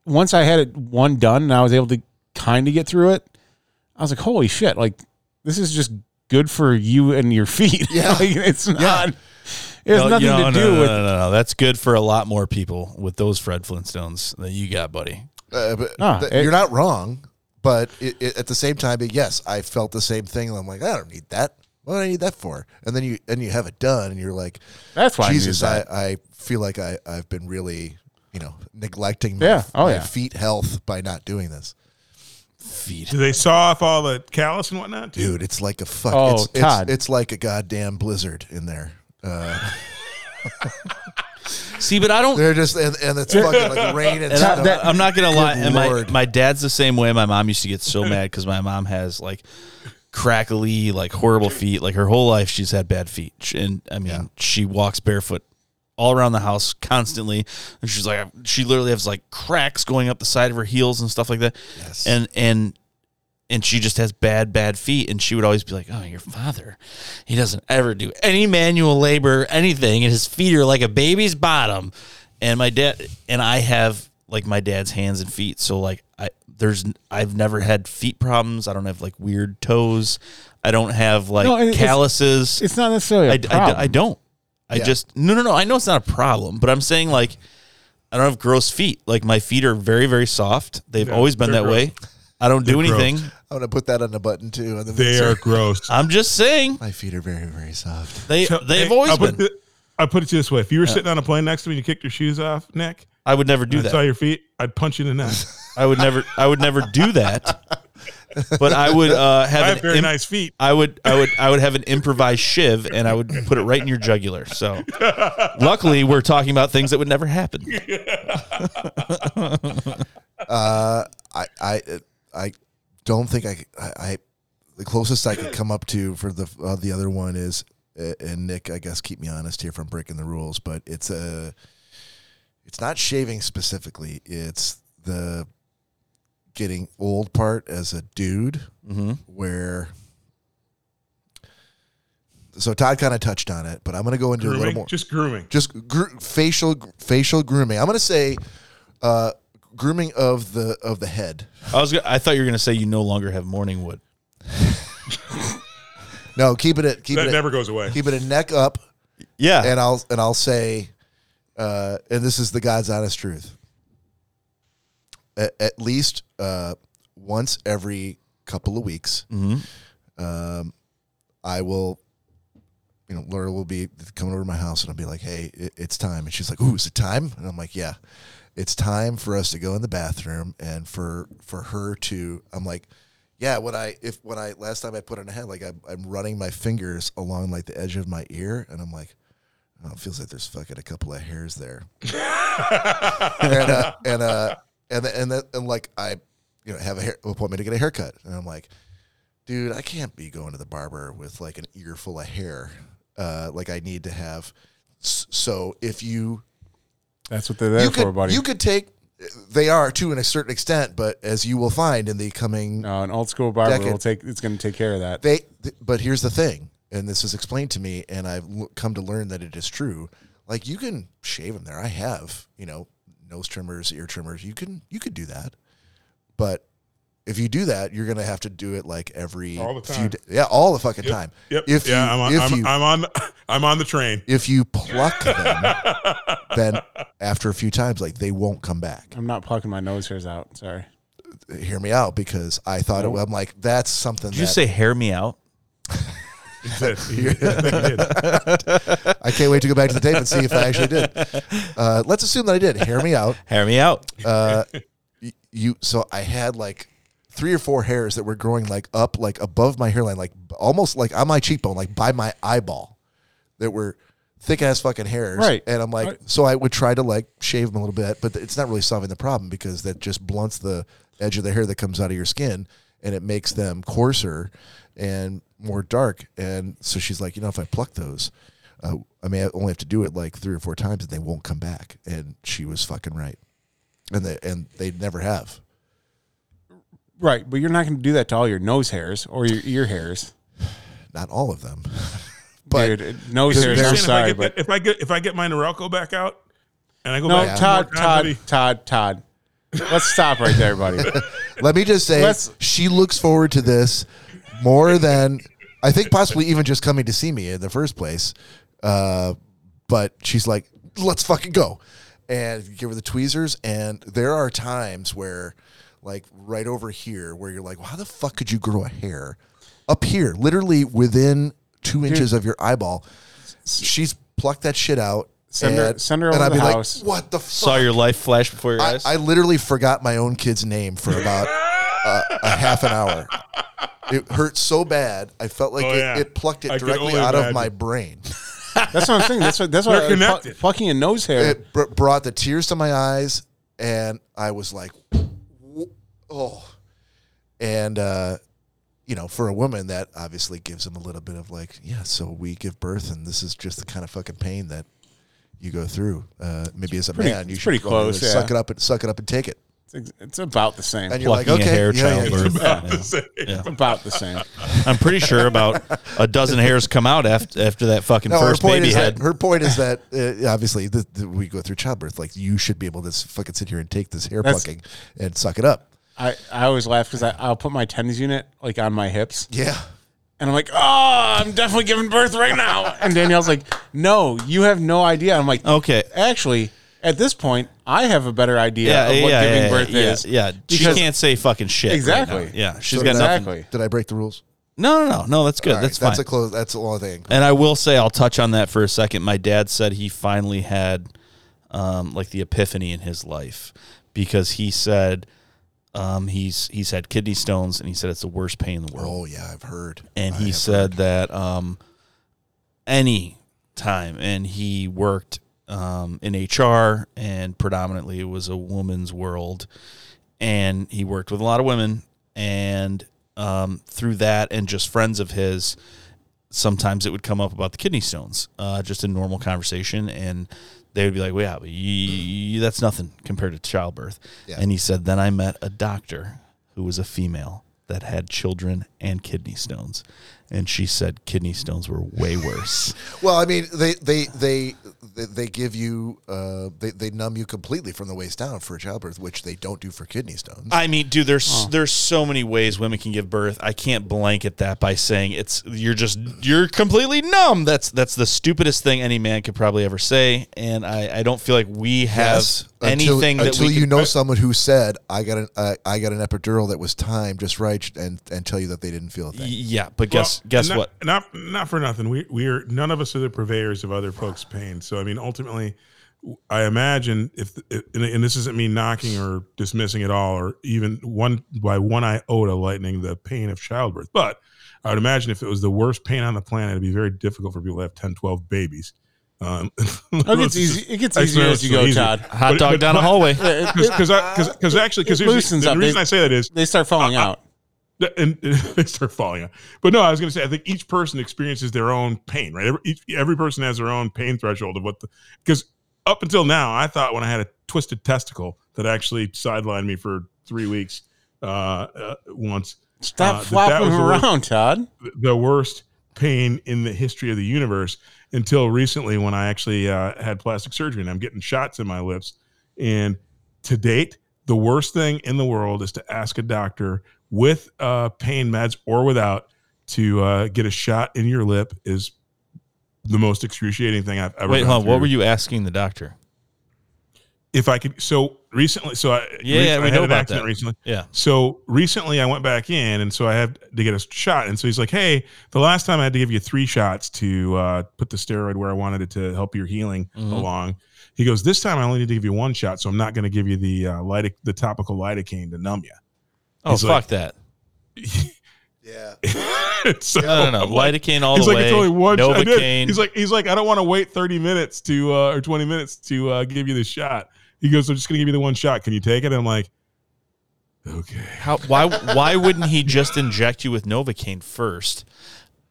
once i had it one done and i was able to kind of get through it i was like holy shit like this is just good for you and your feet Yeah. Like, it's not it has No, nothing no, to no, do no, with no, no, no. No. That's good for a lot more people with those Fred Flintstones that you got, buddy. Uh, but Ah, th- it- you're not wrong, but it, it, at the same time, yes, I felt the same thing. And I'm like, I don't need that. What do I need that for? And then you and you have it done, and you're like, That's why I Jesus, knew I, that. I feel like I I've been really you know neglecting my, Yeah. Oh, my yeah. feet health by not doing this. Feet. Do they saw off all the callus and whatnot? too? Dude, it's like a fuck. Oh, it's, Todd. It's, it's like a goddamn blizzard in there. Uh, See, but I don't. they're just and, and it's fucking like rain and And stuff. I, am not gonna lie. And my, Lord. my dad's the same way. My mom used to get so mad because my mom has like crackly, like horrible feet. Like her whole life, she's had bad feet, and I mean, Yeah. she walks barefoot all around the house constantly. And she's like, she literally has like cracks going up the side of her heels and stuff like that. Yes. And and and she just has bad, bad feet. And she would always be like, "Oh, your father, he doesn't ever do any manual labor, anything, and his feet are like a baby's bottom." And my dad and I have like my dad's hands and feet, so like I there's I've never had feet problems. I don't have like weird toes. I don't have like No, and it's- calluses. It's not necessarily a I, I. I don't. I Yeah. just no no no. I know it's not a problem, but I'm saying like I don't have gross feet. Like my feet are very very soft. They've Yeah, always been they're that way. I don't do They're gross. anything. I'm gonna put that on the button too. On the they are gross. I'm just saying My feet are very very soft. they So, they've hey, always I'll put been. it- I'll put it to you this way: if you were sitting on a plane next to me and you kicked your shoes off, Nick, I would never do and I saw that. your feet, I'd punch you in the neck. I would never. I would never do that. But I would uh, have I an have very im- nice feet. I would, I would, I would have an improvised shiv, and I would put it right in your jugular. So, luckily, we're talking about things that would never happen. Uh, I I I don't think I, I I the closest I could come up to for the uh, the other one is uh, and Nick I guess keep me honest here if I'm breaking the rules but it's a it's not shaving specifically it's the getting old part as a dude Mm-hmm. where so Todd kind of touched on it but I'm gonna go into a little more just grooming. just gr- facial facial grooming I'm gonna say uh grooming of the of the head I was. I thought you were going to say you no longer have morning wood. No, keep it at keep That it at, never goes away. keep it a neck up, Yeah, and I'll and I'll say, uh, and this is the God's honest truth. At, at least uh, once every couple of weeks, um, I will, you know, Laura will be coming over to my house, and I'll be like, "Hey, it, it's time," and she's like, "Ooh, is it time?" And I'm like, "Yeah, it's time for us to go in the bathroom and for for her to." I'm like. Yeah, when I if when I last time I put on a head, like I'm, I'm running my fingers along like the edge of my ear, and I'm like, oh, it feels like there's fucking a couple of hairs there, and uh, and uh, and and then and like I, you know, have a hair appointment to get a haircut, and I'm like, dude, I can't be going to the barber with like an ear full of hair, uh, like I need to have. So if you That's what they're there you for, could buddy. you could take, they are to a certain extent, but as you will find in the coming no, an old school barber Decade. will take. It's going to take care of that. they th- but here's the thing and this is explained to me and i've l- come to learn that it is true like you can shave them there i have you know nose trimmers ear trimmers you can you could do that but if you do that you're gonna have to do it like every All the few time. da- yeah all the fucking time Yep. if yeah, you I'm on. if I'm, you I'm on. The, I'm on the train. if you pluck them then after a few times like they won't come back I'm not plucking my nose hairs out. Sorry. hear me out because i thought it, i'm like that's something Did you say hair me out? He he- I did. i can't wait to go back to the tape and see if i actually did uh, let's assume that i did hear me out Hair me out. uh, you so I had like three or four hairs that were growing like up like above my hairline, like almost like on my cheekbone, like by my eyeball, that were thick ass fucking hairs. Right. And I'm like, Right. so I would try to like shave them a little bit, but it's not really solving the problem because that just blunts the edge of the hair that comes out of your skin and it makes them coarser and more dark. And so she's like, you know, if I pluck those. Uh, I may only have to do it like three or four times, and they won't come back. And she was fucking right and they and they never have. Right, but you're not going to do that to all your nose hairs or your ear hairs. Not all of them, but Dude, nose There's- hairs. I'm sorry, if I, get but that, if I get if I get my Norelco back out and I go no, back Todd, one more time, Todd, Todd, Todd. Let's stop right there, buddy. let me just say Let's- she looks forward to this more than I think possibly even just coming to see me in the first place. Uh, but she's like, let's fucking go, and you give her the tweezers. And there are times where, like right over here, where you're like, well, how the fuck could you grow a hair up here, literally within two inches of your eyeball? She's plucked that shit out. Send her- and- send her and over I'd the be house. Like, what the fuck? Saw your life flash before your I, eyes. I literally forgot my own kid's name for about uh, a half an hour. It hurt so bad, I felt like Oh, it, yeah. it plucked it I directly only out of my brain. That's what I'm saying. That's what that's why I- pu- connected. plucking a nose hair. It br- brought the tears to my eyes, and I was like, "Oh!" And uh, you know, for a woman, that obviously gives them a little bit of like, "Yeah, so we give birth, and this is just the kind of fucking pain that you go through." Uh, maybe as a pretty- man, you it's should pretty probably close, Suck it up and suck it up and take it. It's, it's about the same. And you're like, Plucking a okay, hair, yeah, yeah, childbirth. About Yeah. the same. Yeah. about the same. I'm pretty sure about a dozen hairs come out after after that fucking No, her first point baby is head. that her point is that uh, obviously the, the, we go through childbirth. Like you should be able to s- fucking sit here and take this hair That's- plucking and suck it up. I, I always laugh because I'll put my TENS unit like on my hips, Yeah, and I'm like, oh, I'm definitely giving birth right now. And Danielle's like, no, you have no idea. I'm like, Okay. actually, at this point, I have a better idea Yeah, of what yeah, giving yeah, birth yeah, is. Yeah, she Because- can't say fucking shit. right Exactly. now. yeah, she's So got did nothing. Exactly. Did I break the rules? No, no, no, no. That's good. All right, that's fine. That's a close. That's a long thing. And I will say, I'll touch on that for a second. My dad said he finally had um, like the epiphany in his life because he said um, he's he's had kidney stones and he said it's the worst pain in the world. Oh yeah, I've heard. and I he have said that um, any time, and he worked um, in HR, and predominantly it was a woman's world, and he worked with a lot of women, and um, through that, and just friends of his, sometimes it would come up about the kidney stones, uh, just in normal conversation, and they would be like, "Well, yeah, but you, that's nothing compared to childbirth." Yeah. And he said, "Then I met a doctor who was a female that had children and kidney stones, and she said kidney stones were way worse." Well, I mean, they they they they, they give you uh, they they numb you completely from the waist down for childbirth, which they don't do for kidney stones. I mean, dude, there's there's so many ways women can give birth. I can't blanket that by saying it's you're just you're completely numb. That's that's the stupidest thing any man could probably ever say, and I, I don't feel like we have Yes, anything until, that until we you could, know someone who said I got an uh, I got an epidural that was timed just right and and tell you that they didn't feel a thing. Yeah, but guess Well, guess not, what? Not not for nothing. We we are none of us are the purveyors of other folks' pain. So I mean, ultimately, I imagine if, if and, and this isn't me knocking or dismissing at all, or even one by one iota lightening the pain of childbirth, but I would imagine if it was the worst pain on the planet, it'd be very difficult for people to have 10, 12 babies. Um, Oh, it gets easy. It gets easier as you go, easy. Todd. Hot but- dog but- down a but- hallway. because because actually because the, the reason They- I say that is They start falling out. And, and they start falling out. But no, I was going to say I think each person experiences their own pain, right? Every, each, every person has their own pain threshold of what the because up until now I thought when I had a twisted testicle that actually sidelined me for three weeks uh, uh, once. Stop uh, that that flopping the worst- around, Todd. the worst pain in the history of the universe until recently when I actually uh, had plastic surgery and I'm getting shots in my lips. And to date, the worst thing in the world is to ask a doctor with uh, pain meds or without to uh, get a shot in your lip is the most excruciating thing I've ever. Wait, hold on. What were you asking the doctor? If I could, so recently, so I Yeah, yeah, I we had know an about accident that. recently. Yeah. So recently I went back in and so I had to get a shot. And so he's like, Hey, the last time I had to give you three shots to uh, put the steroid where I wanted it to help your healing Mm-hmm. along. He goes, This time I only need to give you one shot. So I'm not going to give you the uh, lidoc- the topical lidocaine to numb you. Oh, He's fuck like- that. Yeah. so No, no, no. I'm like- Lidocaine all he's the like, way. it's only one shot. I did. Novocaine. He's like, he's like, I don't want to wait 30 minutes to uh, or 20 minutes to uh, give you the shot. He goes, I'm just going to give you the one shot. Can you take it? I'm like, okay. How, why why wouldn't he just inject you with Novocaine first,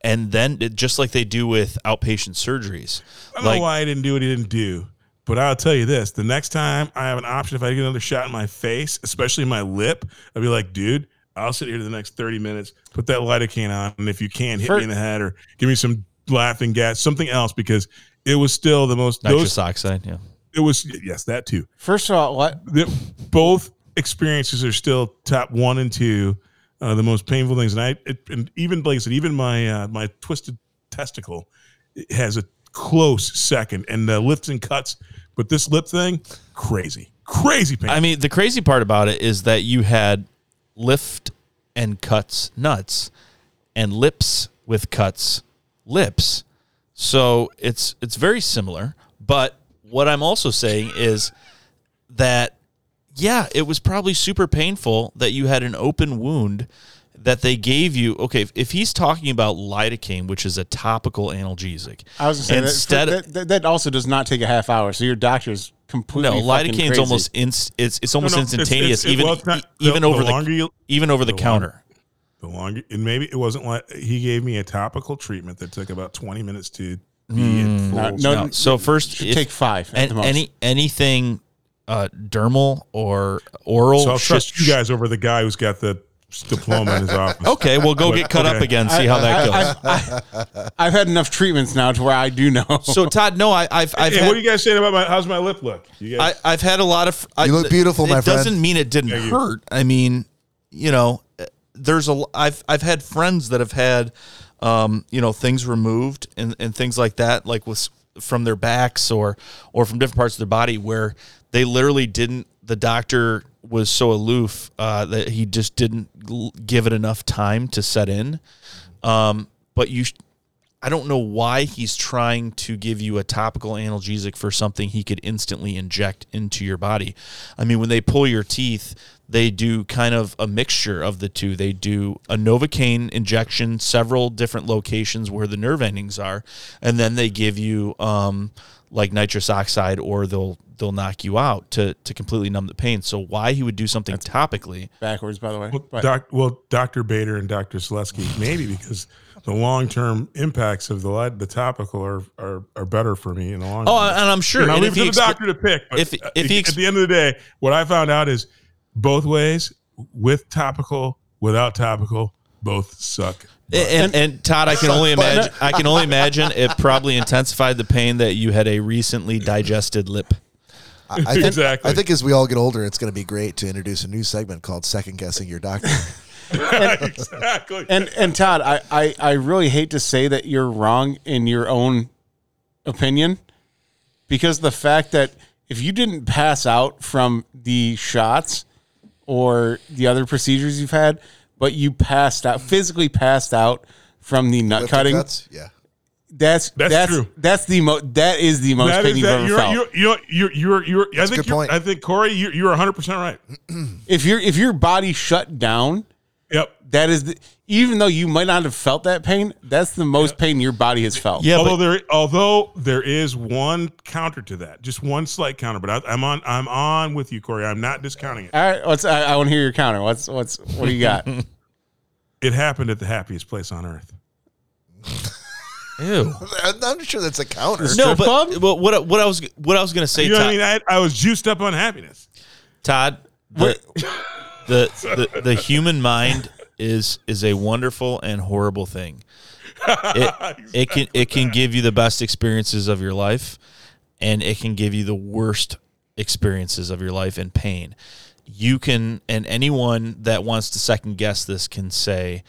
and then just like they do with outpatient surgeries? I don't Like- know why I didn't do what he didn't do, but I'll tell you this: the next time I have an option, if I get another shot in my face, especially my lip, I'll be like, dude, I'll sit here the next thirty minutes, put that lidocaine on, and if you can, hit For- me in the head or give me some laughing gas, something else, because it was still the most. Nitrous Those, oxide. Yeah. it was yes, that too. First of all, what? The, both experiences are still top one and two, uh, the most painful things. And I, it, and even like I said, even my uh, my twisted testicle has a close second, and the lifts and cuts. But this lip thing, crazy, crazy pain. I mean, the crazy part about it is that you had lift and cuts nuts, and lips with cuts lips. So it's it's very similar. But what I'm also saying is that yeah, it was probably super painful that you had an open wound that they gave you. Okay, if, if he's talking about lidocaine, which is a topical analgesic, I was going to say instead that, that, that, that also does not take a half hour. So your doctor's completely no, fucking lidocaine's crazy. almost inst, it's it's almost no, it's- instantaneous, it's- it- even well, not- even the- over the the, you- even over the, the counter. The longer, and maybe it wasn't like he gave me a topical treatment that took about 20 minutes to be in full. No, no, No, so first, if- take five at and the most. any anything uh, dermal or oral. So I'll should- trust you guys over the guy who's got the diploma in his office. Okay, well, go But- get cut up again. See how that goes. I, I, I've had enough treatments now to where I do know. so Todd, no, I, I've I've Hey, had, what are you guys saying about my? How's my lip look? You guys, I, I've had a lot of. I, You look beautiful, my friend. doesn't mean it didn't Thank you. hurt. I mean, you know, there's a. I've I've had friends that have had, um, you know, things removed and and things like that, like with from their backs or or from different parts of their body where they literally didn't. The doctor was so aloof uh, that he just didn't give it enough time to set in. Um, but you. sh- I don't know why he's trying to give you a topical analgesic for something he could instantly inject into your body. I mean, when they pull your teeth, they do kind of a mixture of the two. They do a Novocaine injection, several different locations where the nerve endings are, and then they give you um, like nitrous oxide, or they'll they'll knock you out to to completely numb the pain. So why he would do something topically? backwards, by the way. well, doc, well, Dr. Bader and Dr. Selesky, maybe because the long term impacts of the lead, the topical are, are are better for me in the long Oh, run. and I'm sure. And I'll and leave if it to the expl- doctor to pick. But if- if he ex- at the end of the day, what I found out is both ways, with topical, without topical, both suck. And, and, Todd, I can only imagine. I can only imagine it probably intensified the pain that you had a recently digested lip. I, I think, Exactly. I think as we all get older, it's going to be great to introduce a new segment called Second Guessing Your Doctor. exactly. and and Todd, I, I I really hate to say that you're wrong in your own opinion, because the fact that if you didn't pass out from the shots or the other procedures you've had, but you passed out physically passed out from the nut Lifting cutting, cuts? Yeah. That's That's that's true. that's the most that is the most That pain you've that ever you're, felt. you're, you're, you're, you're, you're, I a think good you're, point. I think Corey, you're, you're 100 percent right. if your if your body shut down, Yep. that is the, even though you might not have felt that pain, that's the most pain your body has felt. Yeah, although but there, although there is one counter to that, just one slight counter. But I, I'm on, I'm on with you, Corey. I'm not discounting it. All right, what's I, I want to hear your counter. What's what's what do you got? It happened at the happiest place on earth. ew. I'm not sure that's a counter. No, but, club? but what what I was what I was gonna say, You know what Todd, I mean? I, I was juiced up on happiness. Todd the, the, the the human mind is is a wonderful and horrible thing. It it can it can give you the best experiences of your life, and it can give you the worst experiences of your life and pain. You can, and anyone that wants to second guess this can say,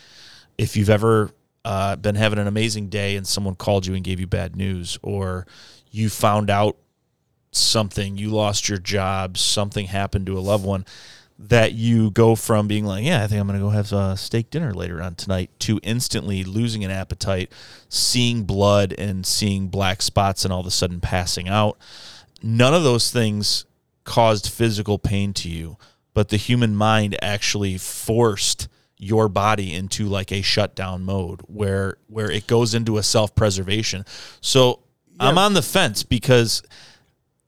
if you've ever uh, been having an amazing day and someone called you and gave you bad news, or you found out something, you lost your job, something happened to a loved one, that you go from being like, yeah, I think I'm going to go have a steak dinner later on tonight, to instantly losing an appetite, seeing blood and seeing black spots, and all of a sudden passing out. None of those things caused physical pain to you, but the human mind actually forced your body into like a shutdown mode where where it goes into a self-preservation. So I'm on the fence because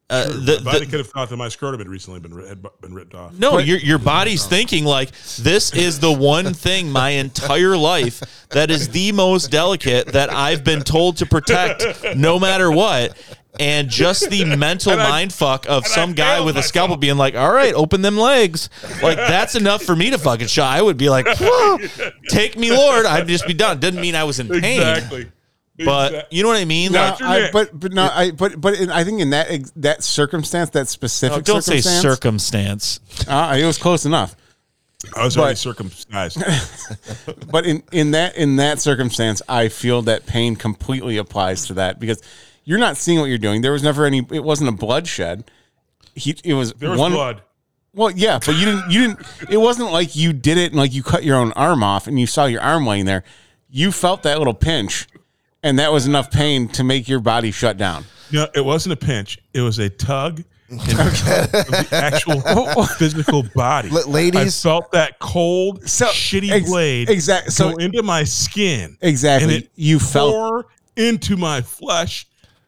uh, the, My body the- could have thought that my scrotum had recently been had been ripped off. no, your your body's thinking like this is the one thing my entire life that is the most delicate that I've been told to protect no matter what. And just the mental And I- mind fuck of and I some guy failed with a myself. scalpel being like, "All right, open them legs." Like that's enough for me to fucking shot. I would be like, "Take me, Lord." I'd just be done. Didn't mean I was in pain, Exactly. but Exact- you know what I mean. No, Like, I, but but no, I but but in, I think in that that circumstance, that specific oh, don't say circumstance, circumstance. uh, it was close enough. I was already but- circumcised. But in in that in that circumstance, I feel that pain completely applies to that because you're not seeing what you're doing. There was never any. It wasn't a bloodshed. He, it was There was one. blood. Well, yeah, but you didn't. You didn't. It wasn't like you did it and like you cut your own arm off and you saw your arm laying there. You felt that little pinch, and that was enough pain to make your body shut down. No, it wasn't a pinch. It was a tug in the actual physical body. L- ladies- I felt that cold, So, shitty ex- blade exact- so- go into my skin. Exactly. And it You felt- into my flesh,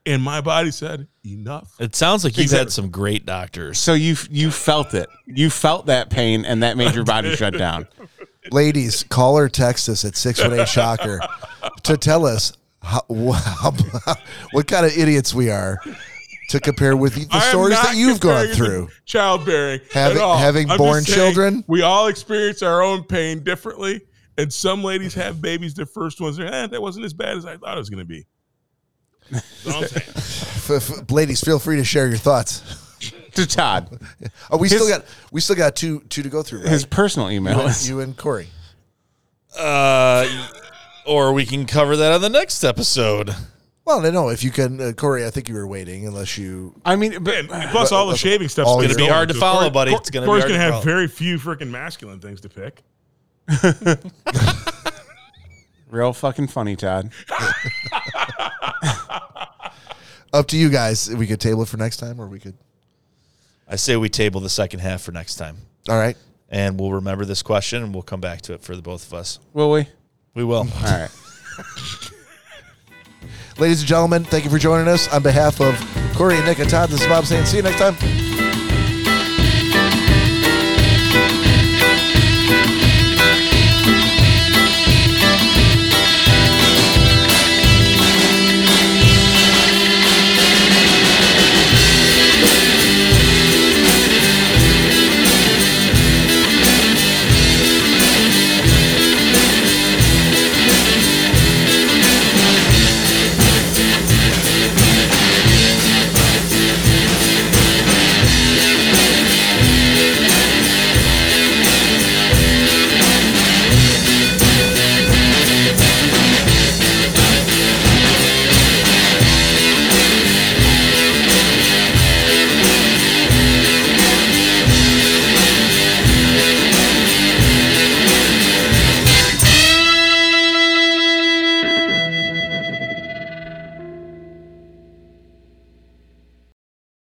and my body said, enough. It sounds like you've Exactly. had some great doctors. So you you felt it. You felt that pain, and that made your body shut down. Ladies, call or text us at 618 Shocker to tell us how, how, what kind of idiots we are to compare with the stories that you've gone comparing it to through. Childbearing. at Having- all. having I'm born just saying children? We all experience our own pain differently. And some ladies have babies, their first ones, they're, eh, that wasn't as bad as I thought it was going to be. That's all I'm saying. F- f- ladies, feel free to share your thoughts. To Todd, Oh, we His- still got we still got two two to go through. Right? his personal email you, is you and Corey. Uh, or we can cover that on the next episode. Well, no, no. If you can, uh, Corey, I think you were waiting. Unless you, I mean, but And plus, all the shaving stuff's All gonna your- Gonna be hard to follow, buddy. It's gonna be Corey's hard gonna to have follow. very few freaking masculine things to pick. real fucking funny, Todd. Up to you guys. We could table it for next time, or we could. I say we table the second half for next time, All right. and we'll remember this question, and we'll come back to it for the both of us. Will we? We will. All right. Ladies and gentlemen, thank you for joining us. On behalf of Corey and Nick and Todd, this is Bob saying see you next time.